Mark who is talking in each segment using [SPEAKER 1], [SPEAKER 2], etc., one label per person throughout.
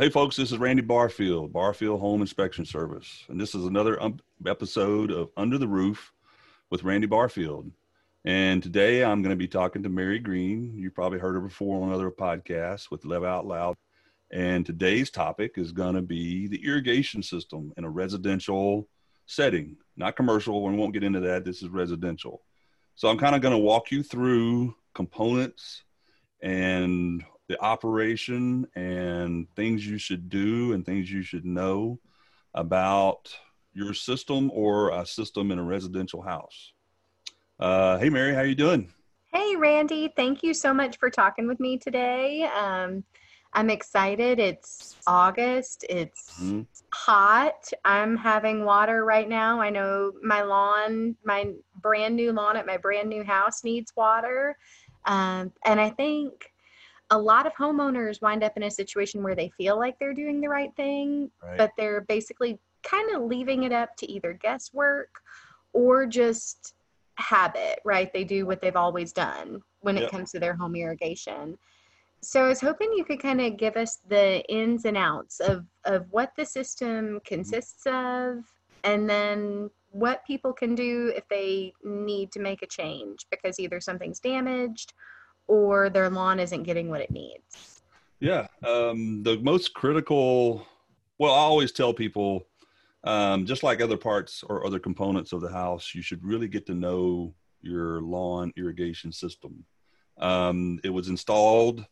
[SPEAKER 1] Hey, folks, this is Randy Barfield, Barfield Home Inspection Service, and this is another um, episode of Under the Roof with Randy Barfield. And today I'm going to be talking to Mary Green. You probably heard her before on other podcasts with Live Out Loud. And today's topic is going to be the irrigation system in a residential setting, not commercial. We won't get into that. This is residential. So I'm kind of going to walk you through components and the operation and things you should do and things you should know about your system or a system in a residential house. Uh, hey, Mary, how you doing?
[SPEAKER 2] Hey, Randy. Thank you so much for talking with me today. Um, I'm excited. It's August. It's mm-hmm. hot. I'm having water right now. I know my lawn, my brand new lawn at my brand new house needs water. Um, and I think a lot of homeowners wind up in a situation where they feel like they're doing the right thing, right. but they're basically kind of leaving it up to either guesswork or just habit, right? They do what they've always done when it yep. comes to their home irrigation. So I was hoping you could kind of give us the ins and outs of, of what the system consists of and then what people can do if they need to make a change because either something's damaged or their lawn isn't getting what it needs.
[SPEAKER 1] Yeah. Um, the most critical, well, I always tell people, um, just like other parts or other components of the house, you should really get to know your lawn irrigation system. Um, it was installed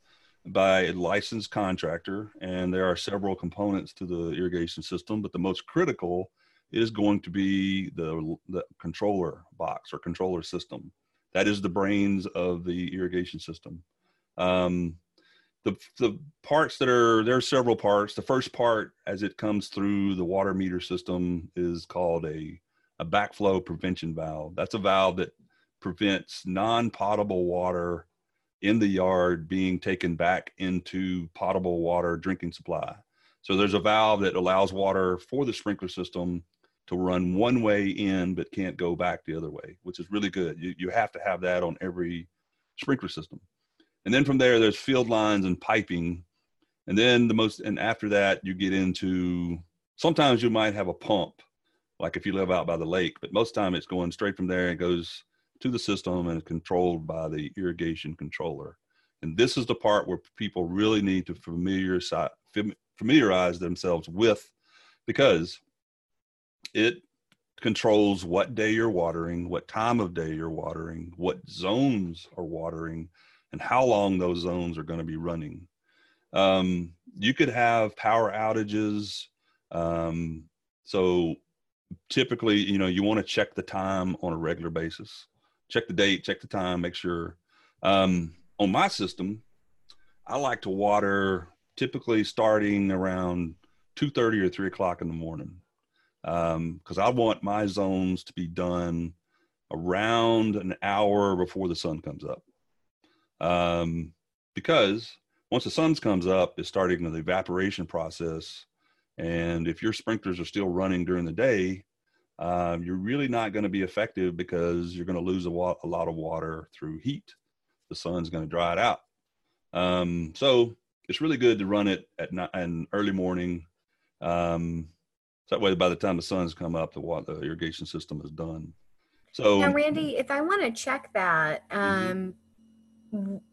[SPEAKER 1] by a licensed contractor, and there are several components to the irrigation system, but the most critical is going to be the, the controller box or controller system. That is the brains of the irrigation system. Um, the, the parts that are there are several parts. The first part, as it comes through the water meter system, is called a a backflow prevention valve. That's a valve that prevents non-potable water in the yard being taken back into potable water drinking supply. So there's a valve that allows water for the sprinkler system to run one way in but can't go back the other way, which is really good. You, you have to have that on every sprinkler system. And then from there, there's field lines and piping. And then the most, and after that, you get into sometimes you might have a pump, like if you live out by the lake, but most time it's going straight from there and goes to the system and controlled by the irrigation controller. And this is the part where people really need to familiarize, familiarize themselves with because it controls what day you're watering, what time of day you're watering, what zones are watering, and how long those zones are going to be running. Um, you could have power outages. Um, so typically, you know, you want to check the time on a regular basis check the date, check the time, make sure. Um, on my system, I like to water typically starting around two thirty or three o'clock in the morning, because um, I want my zones to be done around an hour before the sun comes up. Um, because once the sun comes up, it's starting the evaporation process, and if your sprinklers are still running during the day, um, you're really not going to be effective because you're going to lose a, wa- a, lot of water through heat. The sun's going to dry it out. Um, so it's really good to run it at night and early morning. Um, so that way, by the time the sun's come up, the water, the irrigation system is done. So
[SPEAKER 2] now, Randy, if I want to check that, mm-hmm. Um,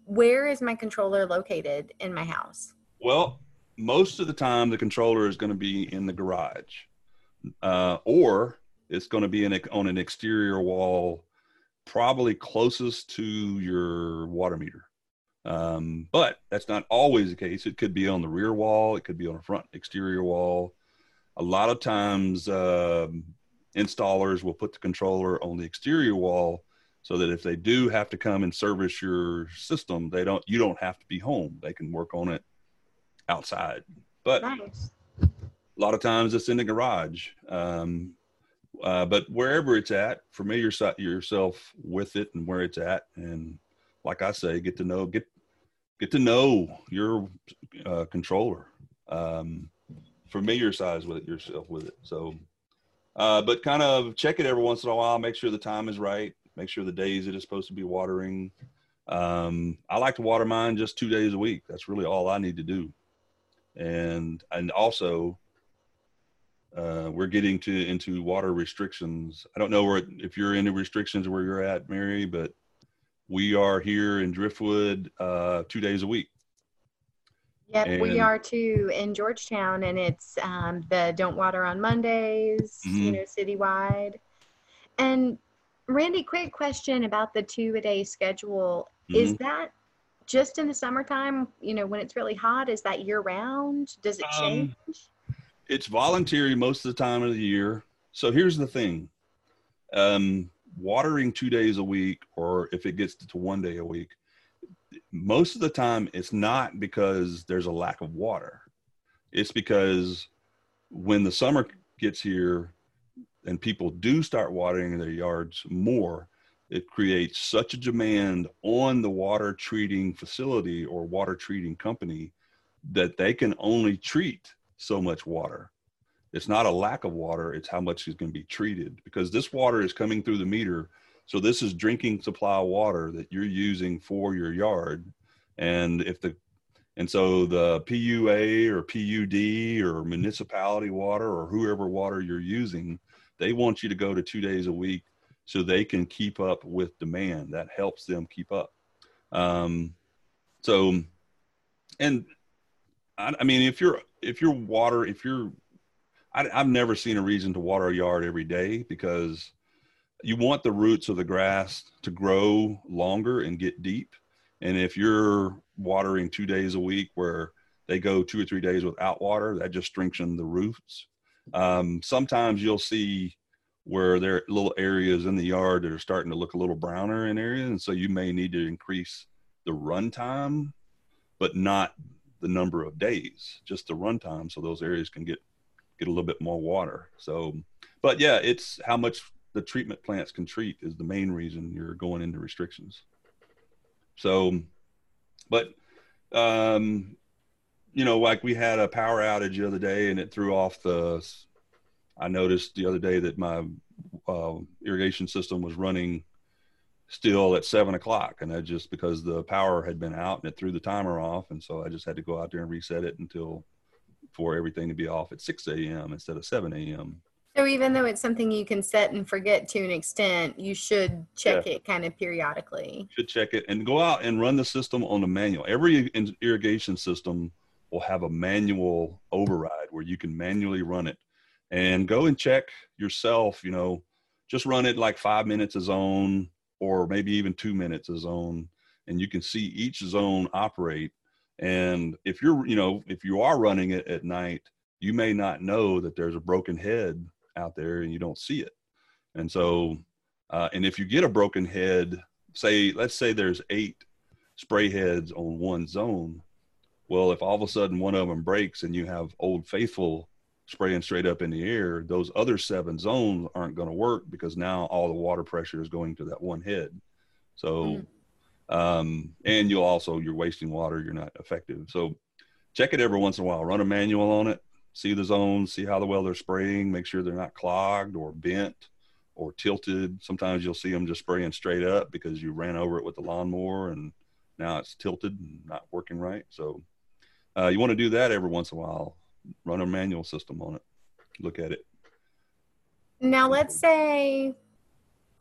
[SPEAKER 2] where is my controller located in my house?
[SPEAKER 1] Well, most of the time, the controller is going to be in the garage, uh, or it's going to be in a, on an exterior wall, probably closest to your water meter. Um, but that's not always the case. It could be on the rear wall. It could be on a front exterior wall. A lot of times, um, installers will put the controller on the exterior wall so that if they do have to come and service your system, they don't. You don't have to be home. They can work on it outside. But nice. a lot of times it's in the garage. Um, uh, but wherever it's at, familiar yourself with it and where it's at, and like I say, get to know get get to know your uh, controller. Um, familiarize with it yourself with it. So, uh, but kind of check it every once in a while. Make sure the time is right. Make sure the days it is supposed to be watering. Um, I like to water mine just two days a week. That's really all I need to do. and and also uh, we're getting to into water restrictions. I don't know where if you're into restrictions where you're at, Mary, but we are here in Driftwood uh, two days a week.
[SPEAKER 2] Yep, and, we are too in Georgetown, and it's um, the Don't Water on Mondays, mm-hmm. you know, citywide. And Randy, quick question about the two a day schedule. Mm-hmm. Is that just in the summertime, you know, when it's really hot? Is that year round? Does it um, change? Um,
[SPEAKER 1] it's voluntary most of the time of the year. So here's the thing. Um, watering two days a week, or if it gets to one day a week, most of the time it's not because there's a lack of water. It's because when the summer gets here and people do start watering their yards more, it creates such a demand on the water treating facility or water treating company that they can only treat so much water. It's not a lack of water, it's how much is going to be treated because this water is coming through the meter. So this is drinking supply water that you're using for your yard. And if the and so the PUA or PUD or municipality water or whoever water you're using, they want you to go to two days a week so they can keep up with demand. That helps them keep up. Um, so, and I, I mean, if you're if you're water, if you're, I, I've never seen a reason to water a yard every day because you want the roots of the grass to grow longer and get deep. And if you're watering two days a week where they go two or three days without water, that just strengthens the roots. Um, sometimes you'll see where there are little areas in the yard that are starting to look a little browner in areas. And so you may need to increase the run time, but not the number of days, just the runtime, so those areas can get get a little bit more water. So, but yeah, it's how much the treatment plants can treat is the main reason you're going into restrictions. So, but um, you know, like we had a power outage the other day, and it threw off the. I noticed the other day that my uh, irrigation system was running still at seven o'clock and that just because the power had been out and it threw the timer off and so i just had to go out there and reset it until for everything to be off at 6 a.m instead of 7 a.m
[SPEAKER 2] so even though it's something you can set and forget to an extent you should check yeah. it kind of periodically
[SPEAKER 1] should check it and go out and run the system on the manual. Every irrigation system will have a manual override where you can manually run it. And go and check yourself you know just run it like five minutes a zone or maybe even two minutes a zone and you can see each zone operate. And if you're you know if you are running it at night you may not know that there's a broken head out there and you don't see it and so uh, and if you get a broken head say let's say there's eight spray heads on one zone well if all of a sudden one of them breaks and you have old faithful spraying straight up in the air, those other seven zones aren't going to work because now all the water pressure is going to that one head. So, mm. um, and you'll also, you're wasting water, you're not effective. So check it every once in a while, run a manual on it, see the zones, see how the well they're spraying, make sure they're not clogged or bent or tilted. Sometimes you'll see them just spraying straight up because you ran over it with the lawnmower and now it's tilted and not working right. So, uh, you want to do that every once in a while run a manual system on it. Look at it.
[SPEAKER 2] Now, let's say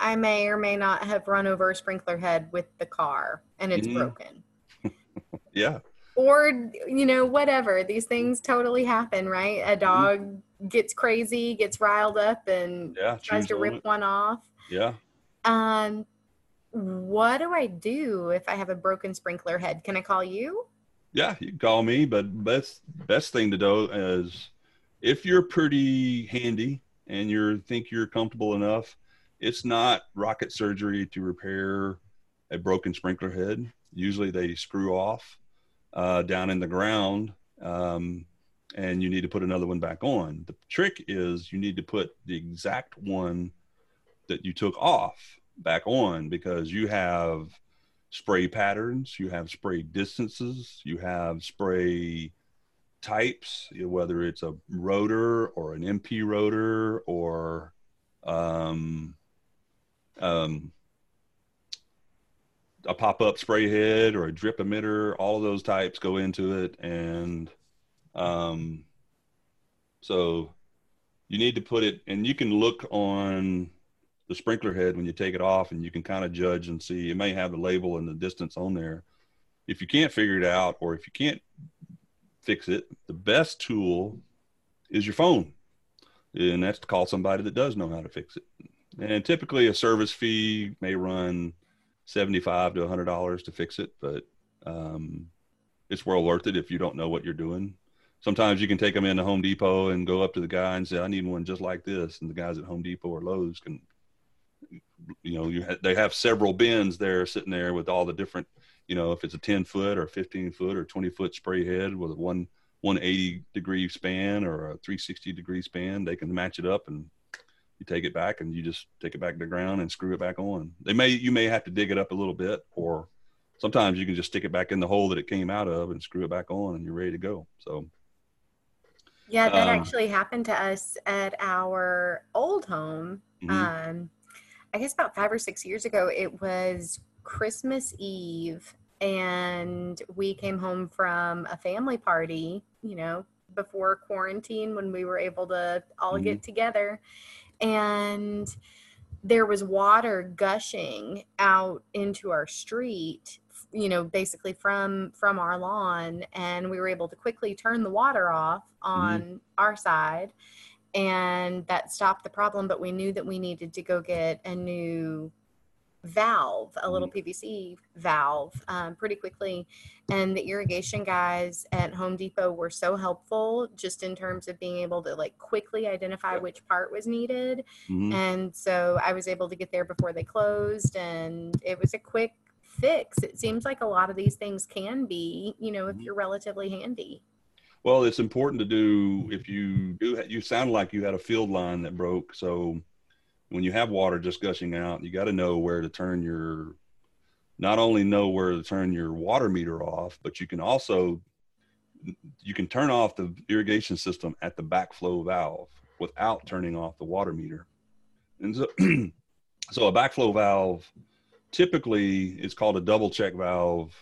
[SPEAKER 2] I may or may not have run over a sprinkler head with the car and it's mm-hmm. broken.
[SPEAKER 1] yeah.
[SPEAKER 2] Or, you know, whatever. These things totally happen, right? A mm-hmm. dog gets crazy, gets riled up, and yeah, tries to rip it. one off.
[SPEAKER 1] Yeah.
[SPEAKER 2] Um, what do I do if I have a broken sprinkler head? Can I call you?
[SPEAKER 1] Yeah, you can call me, but best best thing to do is if you're pretty handy and you think you're comfortable enough, it's not rocket surgery to repair a broken sprinkler head. Usually they screw off uh, down in the ground, um, and you need to put another one back on. The trick is you need to put the exact one that you took off back on because you have spray patterns, you have spray distances, you have spray types, whether it's a rotor or an MP rotor or um, um, a pop-up spray head or a drip emitter. All of those types go into it, and Um, so you need to put it, and you can look on the sprinkler head when you take it off, and you can kind of judge and see. It may have the label and the distance on there. If you can't figure it out, or if you can't fix it, the best tool is your phone, and that's to call somebody that does know how to fix it. And typically, a service fee may run seventy-five to hundred dollars to fix it, but um, it's well worth it if you don't know what you're doing. Sometimes you can take them into Home Depot and go up to the guy and say, "I need one just like this," and the guys at Home Depot or Lowe's can, you know, you ha- they have several bins there sitting there with all the different, you know, if it's a ten foot or fifteen foot or twenty foot spray head with a one 180 degree span or a 360 degree span, they can match it up and you take it back and you just take it back to the ground and screw it back on. They may you may have to dig it up a little bit or sometimes you can just stick it back in the hole that it came out of and screw it back on and you're ready to go. So
[SPEAKER 2] yeah, that um, actually happened to us at our old home. Mm-hmm. Um, I guess about five or six years ago. It was Christmas Eve, and we came home from a family party. You know, before quarantine, when we were able to all mm-hmm. get together, and there was water gushing out into our street you know basically from from our lawn and we were able to quickly turn the water off on mm-hmm. our side and that stopped the problem but we knew that we needed to go get a new valve a little mm-hmm. pvc valve um, pretty quickly and the irrigation guys at home depot were so helpful just in terms of being able to like quickly identify which part was needed mm-hmm. and so i was able to get there before they closed and it was a quick fix. It seems like a lot of these things can be, you know, if mm-hmm. you're relatively handy.
[SPEAKER 1] Well, it's important to do if you do. You sound like you had a field line that broke. So when you have water just gushing out, you got to know where to turn your. Not only know where to turn your water meter off, but you can also you can turn off the irrigation system at the backflow valve without turning off the water meter. And so, so a backflow valve typically is called a double check valve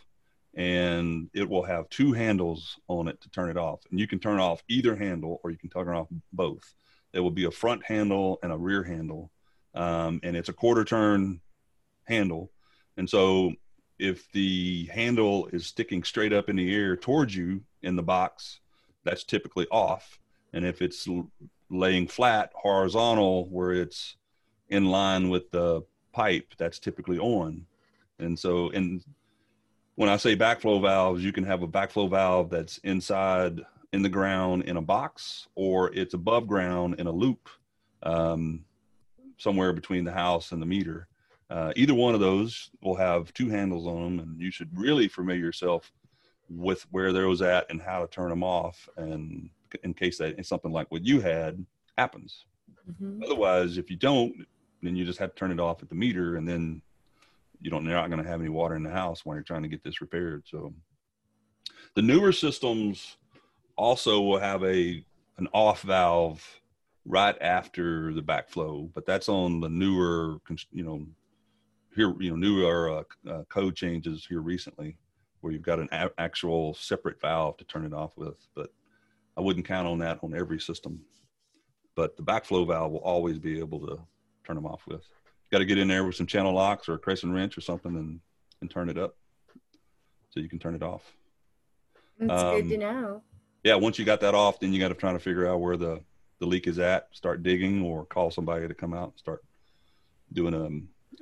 [SPEAKER 1] and it will have two handles on it to turn it off and you can turn off either handle or you can turn off both there will be a front handle and a rear handle um, and it's a quarter turn handle. And so if the handle is sticking straight up in the air towards you in the box that's typically off. And if it's laying flat horizontal where it's in line with the pipe that's typically on. And so, and when I say backflow valves, you can have a backflow valve that's inside in the ground in a box, or it's above ground in a loop. Um, somewhere between the house and the meter. Uh, either one of those will have two handles on them, and you should really familiar yourself with where those at and how to turn them off, and in case that something like what you had happens. Mm-hmm. Otherwise, if you don't, then you just have to turn it off at the meter and then you don't you're not going to have any water in the house when you're trying to get this repaired so the newer systems also will have a an off valve right after the backflow but that's on the newer you know here you know newer uh, uh, code changes here recently where you've got an a- actual separate valve to turn it off with but i wouldn't count on that on every system but the backflow valve will always be able to turn them off with. Got to get in there with some channel locks or a crescent wrench or something and and turn it up so you can turn it off.
[SPEAKER 2] That's um, good to know.
[SPEAKER 1] Yeah, once you got that off, then you got to try to figure out where the the leak is at. Start digging or call somebody to come out and start doing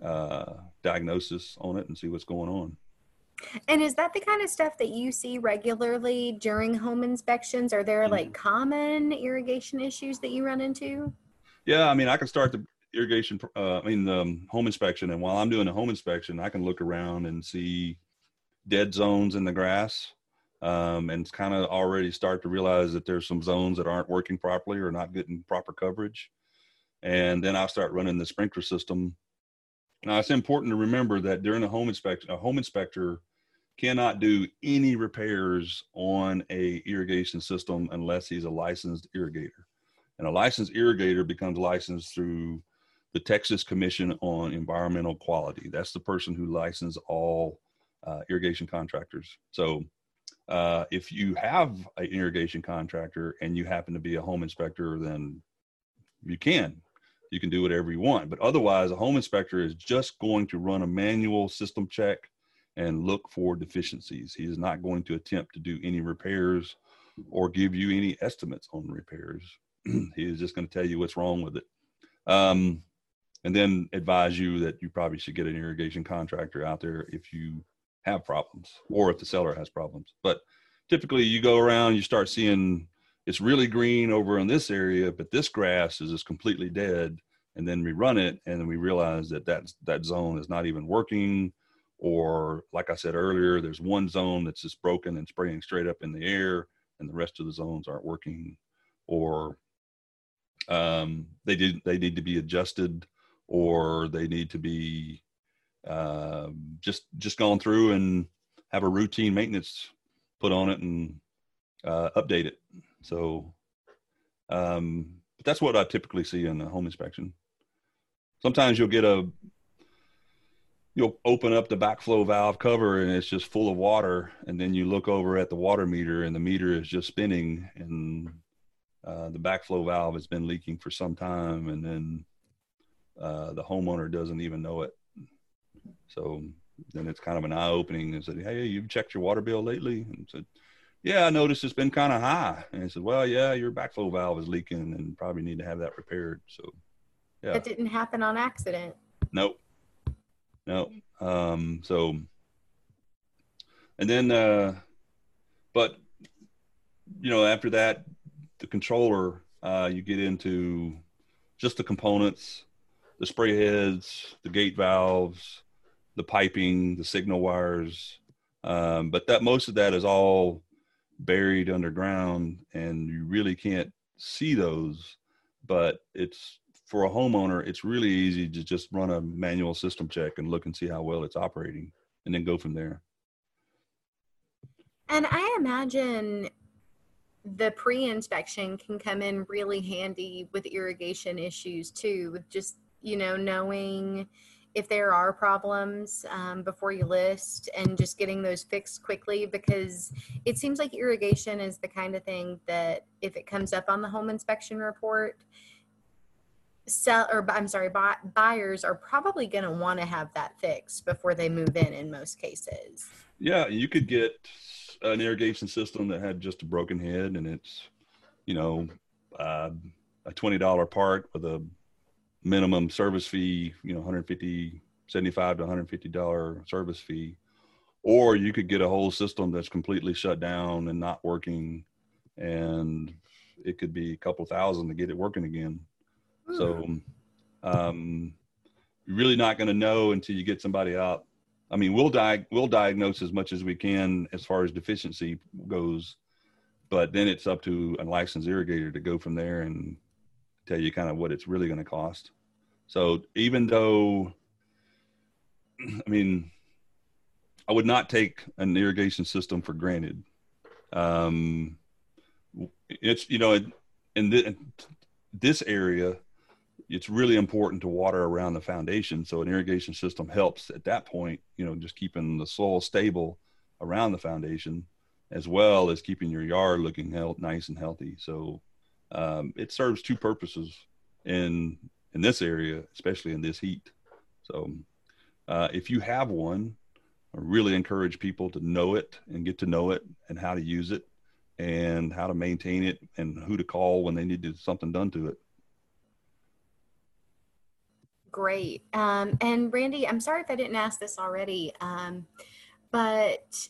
[SPEAKER 1] a uh, diagnosis on it and see what's going on.
[SPEAKER 2] And is that the kind of stuff that you see regularly during home inspections? Are there mm-hmm. like common irrigation issues that you run into?
[SPEAKER 1] Yeah, I mean, I can start the irrigation, uh, I mean, the um, home inspection. And while I'm doing a home inspection, I can look around and see dead zones in the grass um, and kind of already start to realize that there's some zones that aren't working properly or not getting proper coverage. And then I'll start running the sprinkler system. Now, it's important to remember that during a home inspection, a home inspector cannot do any repairs on a irrigation system unless he's a licensed irrigator. And a licensed irrigator becomes licensed through the Texas Commission on Environmental Quality. That's the person who licenses all uh, irrigation contractors. So uh, if you have an irrigation contractor and you happen to be a home inspector, then you can. You can do whatever you want. But otherwise, a home inspector is just going to run a manual system check and look for deficiencies. He is not going to attempt to do any repairs or give you any estimates on repairs. he is just going to tell you what's wrong with it. Um, and then advise you that you probably should get an irrigation contractor out there if you have problems or if the seller has problems. But typically you go around, you start seeing it's really green over in this area, but this grass is just completely dead. And then we run it and we realize that that, that zone is not even working. Or like I said earlier, there's one zone that's just broken and spraying straight up in the air and the rest of the zones aren't working. Or um, they did, they need to be adjusted or they need to be uh, just just gone through and have a routine maintenance put on it and uh, update it. So um, but that's what I typically see in the home inspection. Sometimes you'll get a you'll open up the backflow valve cover and it's just full of water and then you look over at the water meter and the meter is just spinning and uh, the backflow valve has been leaking for some time and then uh, the homeowner doesn't even know it so then it's kind of an eye opening and said, Hey, you've checked your water bill lately? And said, Yeah, I noticed it's been kind of high. And he said, Well, yeah, your backflow valve is leaking and probably need to have that repaired. So,
[SPEAKER 2] yeah. It didn't happen on accident.
[SPEAKER 1] Nope. No. Um, so, and then, uh, but, you know, after that, the controller, uh, you get into just the components, the spray heads, the gate valves, the piping, the signal wires. Um, but that most of that is all buried underground and you really can't see those. But it's for a homeowner, it's really easy to just run a manual system check and look and see how well it's operating and then go from there.
[SPEAKER 2] And I imagine the pre-inspection can come in really handy with irrigation issues too, with just, you know, knowing if there are problems um, before you list and just getting those fixed quickly because it seems like irrigation is the kind of thing that if it comes up on the home inspection report sell or i'm sorry buy, buyers are probably going to want to have that fixed before they move in in most cases.
[SPEAKER 1] Yeah you could get an irrigation system that had just a broken head and it's you know uh, a $20 part with a minimum service fee, you know, 150, 75 to 150 dollar service fee, or you could get a whole system that's completely shut down and not working, and it could be a couple thousand to get it working again. Hmm. So, um, you're really not going to know until you get somebody out. I mean, we'll di- we'll diagnose as much as we can as far as deficiency goes, but then it's up to a licensed irrigator to go from there and tell you kind of what it's really going to cost. So even though, I mean, I would not take an irrigation system for granted. Um, it's you know in, the, in this area, it's really important to water around the foundation. So an irrigation system helps at that point. You know, just keeping the soil stable around the foundation, as well as keeping your yard looking health, nice and healthy. So um, it serves two purposes in in this area, especially in this heat. So, uh, if you have one, I really encourage people to know it and get to know it and how to use it and how to maintain it and who to call when they need something done to it.
[SPEAKER 2] Great. Um, and Randy, I'm sorry if I didn't ask this already, um, but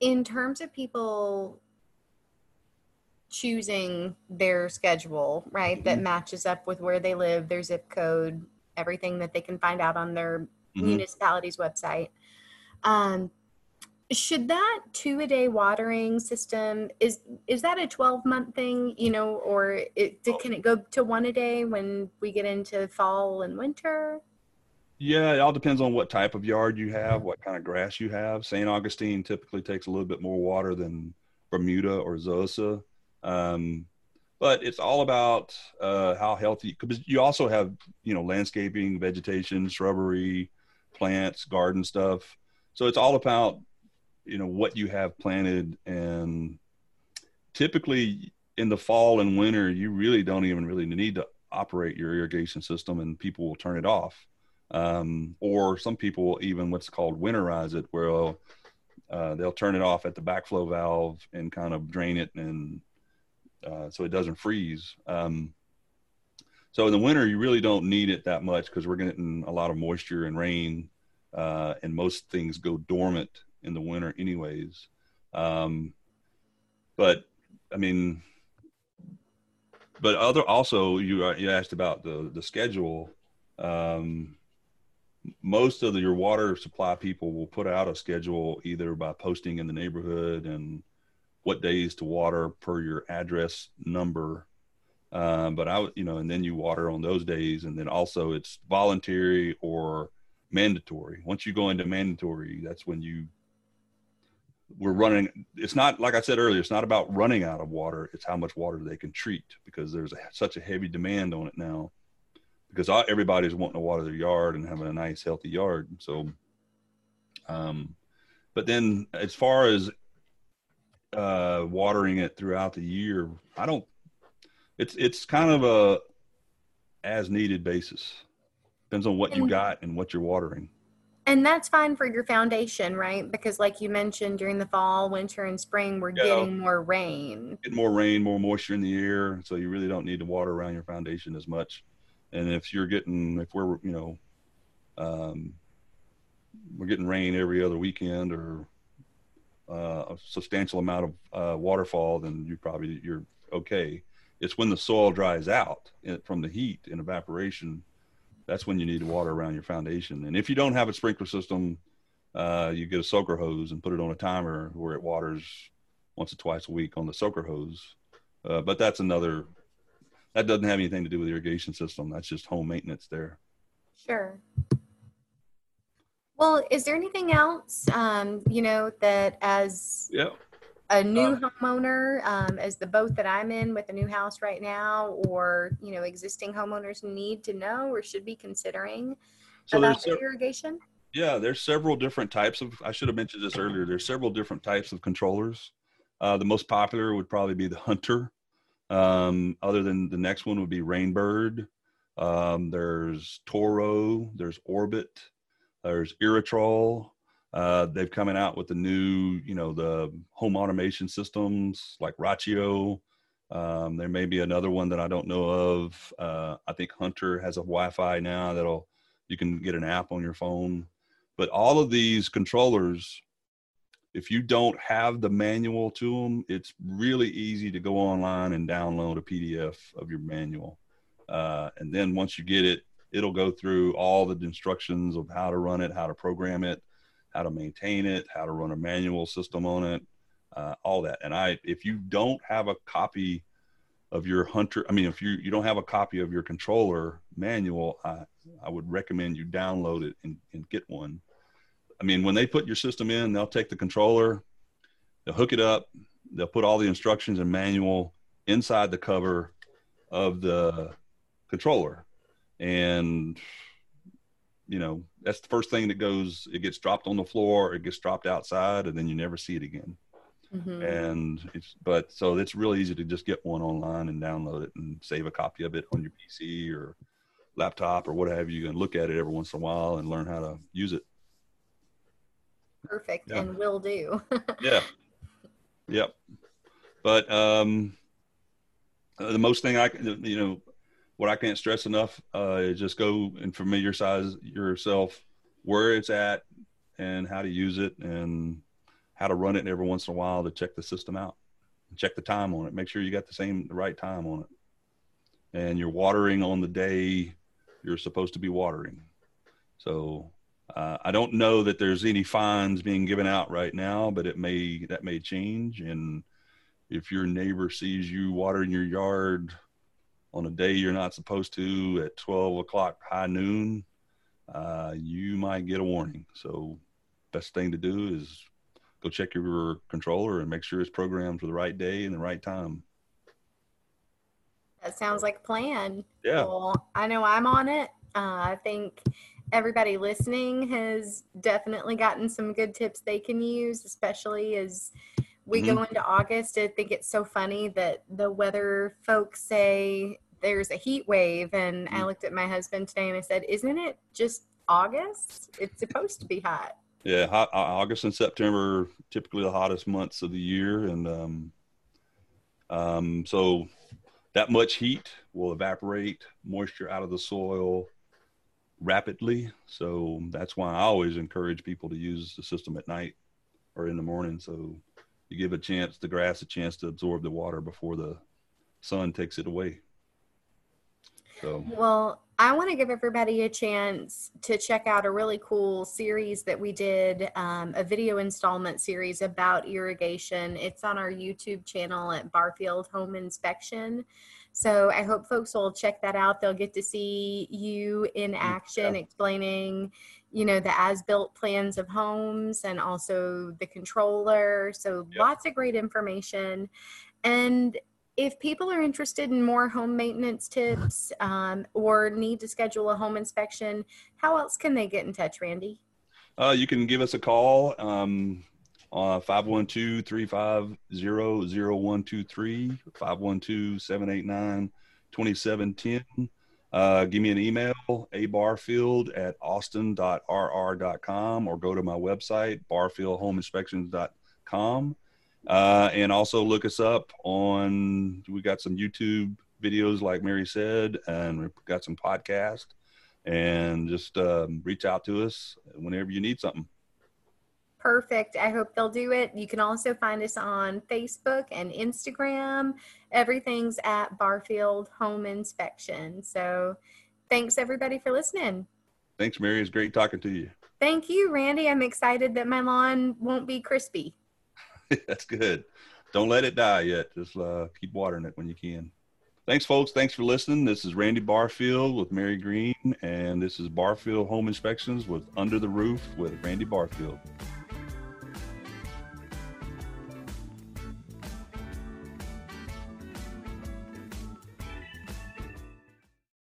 [SPEAKER 2] in terms of people choosing their schedule, right, mm-hmm. that matches up with where they live, their zip code, everything that they can find out on their mm-hmm. municipality's website. Um, should that two a day watering system is is that a 12 month thing you know or it, can it go to one a day when we get into fall and winter
[SPEAKER 1] yeah it all depends on what type of yard you have what kind of grass you have st augustine typically takes a little bit more water than bermuda or zoysia um, but it's all about uh, how healthy because you also have you know landscaping vegetation shrubbery plants garden stuff. So it's all about you know what you have planted. And typically in the fall and winter you really don't even really need to operate your irrigation system and people will turn it off. Um, or some people will even what's called winterize it where uh, they'll turn it off at the backflow valve and kind of drain it and uh, so it doesn't freeze. Um, so in the winter you really don't need it that much because we're getting a lot of moisture and rain uh, and most things go dormant in the winter anyways. Um, but i mean but other also you uh, you asked about the the schedule. Um, most of the, your water supply people will put out a schedule either by posting in the neighborhood and what days to water per your address number. Um, but i you know and then you water on those days. And then also it's voluntary or mandatory. Once you go into mandatory that's when you we're running it's not like i said earlier it's not about running out of water. It's how much water they can treat because there's a, such a heavy demand on it now because everybody's wanting to water their yard and having a nice healthy yard. So um but then as far as uh watering it throughout the year i don't it's it's kind of a as needed basis depends on what you got and what you're watering
[SPEAKER 2] and that's fine for your foundation, right? Because, like you mentioned, during the fall, winter, and spring, we're yeah. getting more rain.
[SPEAKER 1] Get more rain, more moisture in the air, so you really don't need to water around your foundation as much. And if you're getting, if we're, you know, um, we're getting rain every other weekend or uh, a substantial amount of uh, waterfall, then you probably you're okay. It's when the soil dries out from the heat and evaporation that's when you need water around your foundation. And if you don't have a sprinkler system, uh, you get a soaker hose and put it on a timer where it waters once or twice a week on the soaker hose. Uh, but that's another, that doesn't have anything to do with irrigation system. That's just home maintenance there.
[SPEAKER 2] Sure. Well, is there anything else, um, you know, that as
[SPEAKER 1] yeah.
[SPEAKER 2] a new uh, homeowner um, as the boat that i'm in with a new house right now or you know existing homeowners need to know or should be considering so about irrigation?
[SPEAKER 1] yeah there's several different types of i should have mentioned this earlier there's several different types of controllers. Uh, the most popular would probably be the hunter um, other than the next one would be rainbird. Um, there's toro there's orbit there's irritrol uh, they've coming out with the new, you know, the home automation systems like Rachio. Um, there may be another one that I don't know of. Uh, I think Hunter has a Wi-Fi now that'll you can get an app on your phone. But all of these controllers, if you don't have the manual to them, it's really easy to go online and download a PDF of your manual. Uh, and then once you get it, it'll go through all the instructions of how to run it, how to program it, how to maintain it, how to run a manual system on it, uh, all that. And I, if you don't have a copy of your hunter, I mean, if you you don't have a copy of your controller manual, I I would recommend you download it and, and get one. I mean, when they put your system in, they'll take the controller, they'll hook it up, they'll put all the instructions and manual inside the cover of the controller, and you know that's the first thing that goes it gets dropped on the floor it gets dropped outside and then you never see it again. Mm-hmm. and it's but so it's really easy to just get one online and download it and save a copy of it on your pc or laptop or what have you and look at it every once in a while and learn how to use it.
[SPEAKER 2] Perfect yeah. and will do.
[SPEAKER 1] Yeah. Yep. But um the most thing i can, you know what I can't stress enough uh, is just go and familiarize yourself where it's at and how to use it and how to run it every once in a while to check the system out. Check the time on it. Make sure you got the same the right time on it. And you're watering on the day you're supposed to be watering. So uh, I don't know that there's any fines being given out right now, but it may that may change. And if your neighbor sees you watering your yard on a day you're not supposed to at 12 o'clock high noon, uh, you might get a warning. So, best thing to do is go check your controller and make sure it's programmed for the right day and the right time.
[SPEAKER 2] That sounds like a plan.
[SPEAKER 1] Yeah. Well,
[SPEAKER 2] I know I'm on it. Uh, I think everybody listening has definitely gotten some good tips they can use, especially as we mm-hmm. go into August. I think it's so funny that the weather folks say there's a heat wave. And mm-hmm. I looked at my husband today and I said, Isn't it just August? It's supposed to be hot.
[SPEAKER 1] Yeah, hot, August and September typically the hottest months of the year, and um, um, so that much heat will evaporate moisture out of the soil rapidly. So that's why I always encourage people to use the system at night or in the morning. So you give a chance, the grass a chance to absorb the water before the sun takes it away.
[SPEAKER 2] So well, I want to give everybody a chance to check out a really cool series that we did, um, a video installment series about irrigation. It's on our YouTube channel at Barfield Home Inspection. So I hope folks will check that out. They'll get to see you in action yeah. explaining, you know, the as built plans of homes and also the controller. So yeah. lots of great information. And if people are interested in more home maintenance tips um, or need to schedule a home inspection, how else can they get in touch, Randy?
[SPEAKER 1] Uh, you can give us a call. Um, uh, 512-350-0123, 512-789-2710. Uh, give me an email, abarfield at austin.rr.com or go to my website, barfieldhomeinspections.com. Uh, and also look us up on, we got some YouTube videos, like Mary said, and we've got some podcast and just um, reach out to us whenever you need something.
[SPEAKER 2] Perfect. I hope they'll do it. You can also find us on Facebook and Instagram. Everything's at Barfield Home Inspection. So thanks everybody for listening.
[SPEAKER 1] Thanks, Mary. It's great talking to you.
[SPEAKER 2] Thank you, Randy. I'm excited that my lawn won't be crispy.
[SPEAKER 1] That's good. Don't let it die yet. Just uh, keep watering it when you can. Thanks, folks. Thanks for listening. This is Randy Barfield with Mary Green, and this is Barfield Home Inspections with Under the Roof with Randy Barfield.